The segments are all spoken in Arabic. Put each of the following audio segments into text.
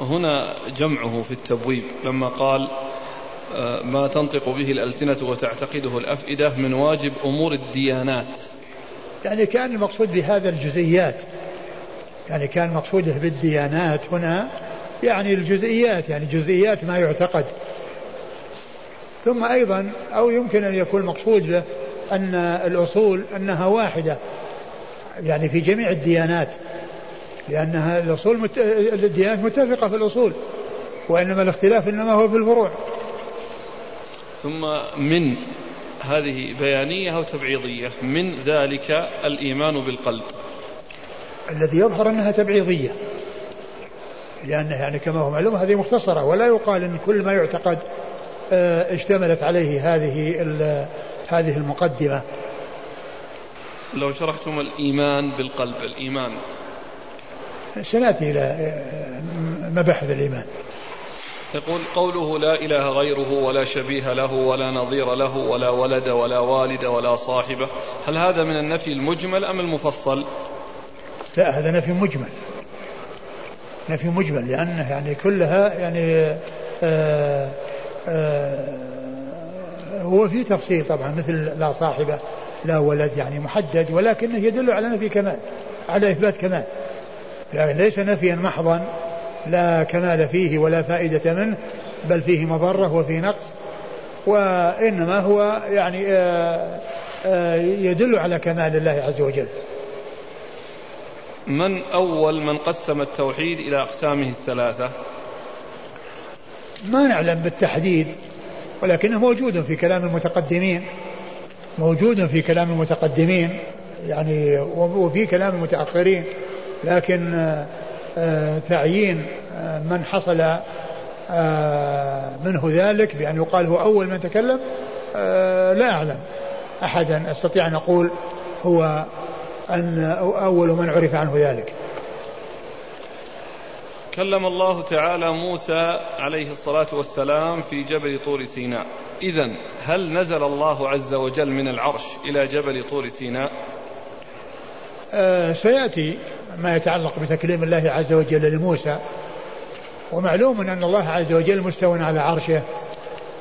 هنا جمعه في التبويب لما قال آه، ما تنطق به الألسنة وتعتقده الأفئدة من واجب أمور الديانات. يعني كان المقصود بهذا الجزئيات. يعني كان مقصوده بالديانات هنا يعني الجزئيات يعني جزئيات ما يعتقد. ثم أيضا أو يمكن أن يكون مقصود به أن الأصول أنها واحدة يعني في جميع الديانات. لأنها الأصول مت... الديانات متفقة في الأصول وإنما الاختلاف إنما هو في الفروع. ثم من هذه بيانية أو تبعيضية من ذلك الإيمان بالقلب. الذي يظهر أنها تبعيضية لأن يعني كما هو معلوم هذه مختصرة ولا يقال أن كل ما يعتقد آه، اشتملت عليه هذه هذه المقدمة. لو شرحتم الإيمان بالقلب الإيمان سنأتي إلى مباحث الإيمان. يقول قوله لا إله غيره ولا شبيه له ولا نظير له ولا ولد ولا والد ولا صاحبة هل هذا من النفي المجمل أم المفصل؟ لا هذا نفي مجمل. نفي مجمل لأنه يعني كلها يعني آآ آه، آآ آه، هو في تفصيل طبعا مثل لا صاحبة لا ولد يعني محدد ولكنه يدل على نفي كمال على إثبات كمال. يعني ليس نفيا محضا لا كمال فيه ولا فائدة منه بل فيه مضرة وفيه نقص. وإنما هو يعني آه، آآ يدل على كمال الله عز وجل. من أول من قسم التوحيد إلى أقسامه الثلاثة؟ ما نعلم بالتحديد ولكنه موجود في كلام المتقدمين موجود في كلام المتقدمين يعني وفي كلام المتأخرين. لكن آه، تعيين آه، من حصل آه، منه ذلك بأن يقال هو أول من تكلم لا أعلم أحدا أستطيع أن أقول هو أن أول من عرف عنه ذلك. كلم الله تعالى موسى عليه الصلاة والسلام في جبل طور سيناء. إذا هل نزل الله عز وجل من العرش إلى جبل طور سيناء؟ آه سيأتي ما يتعلق بتكليم الله عز وجل لموسى. ومعلوم أن الله عز وجل مستو على عرشه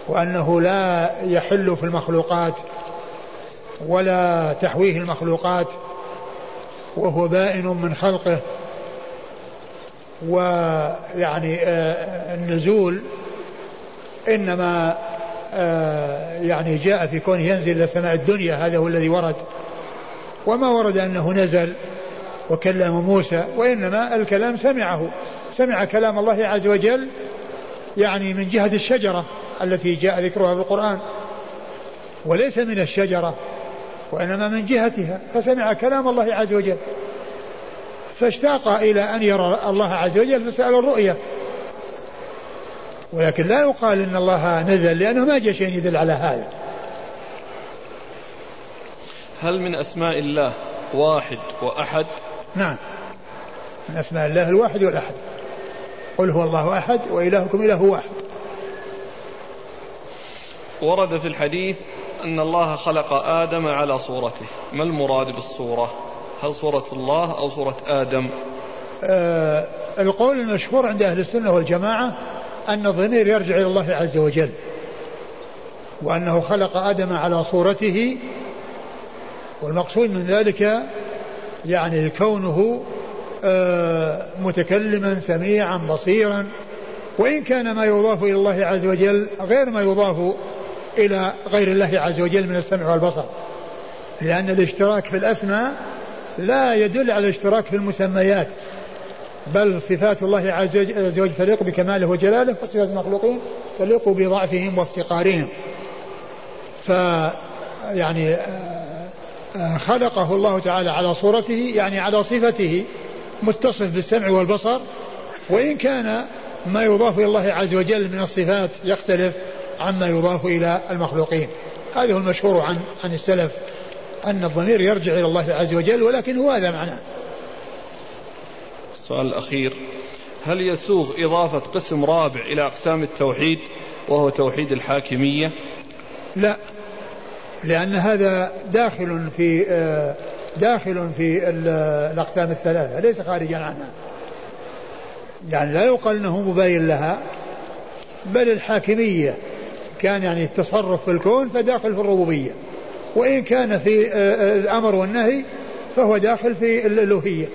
وأنه لا يحل في المخلوقات ولا تحويه المخلوقات وهو بائن من خلقه. ويعني آه، النزول إنما آه، يعني جاء في كونه ينزل إلى الدنيا هذا هو الذي ورد. وما ورد أنه نزل. وكلم موسى وإنما الكلام سمعه. سمع كلام الله عز وجل يعني من جهة الشجرة التي جاء ذكرها في القرآن. وليس من الشجرة وإنما من جهتها فسمع كلام الله عز وجل. فاشتاق إلى أن يرى الله عز وجل فسأل الرؤية ولكن لا يقال إن الله نزل لأنه ما جاء شيء يدل على هذا. هل من أسماء الله واحد وأحد؟ نعم. من أسماء الله الواحد والأحد. قل هو الله أحد وإلهكم إله واحد. ورد في الحديث أن الله خلق آدم على صورته. ما المراد بالصورة؟ هل صورة الله أو صورة آدم؟ آه القول المشهور عند أهل السنة والجماعة أن الضمير يرجع إلى الله عز وجل. وأنه خلق آدم على صورته. والمقصود من ذلك يعني كونه آه متكلما سميعا بصيرا وإن كان ما يضاف إلى الله عز وجل غير ما يضاف إلى غير الله عز وجل من السمع والبصر. لأن الاشتراك في الأسماء لا يدل على الاشتراك في المسميات بل صفات الله عز وجل تليق بكماله وجلاله وصفات المخلوقين تليق بضعفهم وافتقارهم. ف يعني آه، خلقه الله تعالى على صورته يعني على صفته متصف بالسمع والبصر وإن كان ما يضاف إلى الله عز وجل من الصفات يختلف عما يضاف إلى المخلوقين. هذا هو المشهور عن عن السلف أن الضمير يرجع إلى الله عز وجل ولكن هو هذا معناه. السؤال الأخير هل يسوغ إضافة قسم رابع إلى أقسام التوحيد وهو توحيد الحاكمية؟ لا. لأن هذا داخل في داخل في الأقسام الثلاثة ليس خارجا عنها. يعني لا يقال أنه مباين لها بل الحاكمية كان يعني التصرف في الكون فداخل في الربوبية. وإن كان في آه، آه، الأمر والنهي فهو داخل في الألوهية.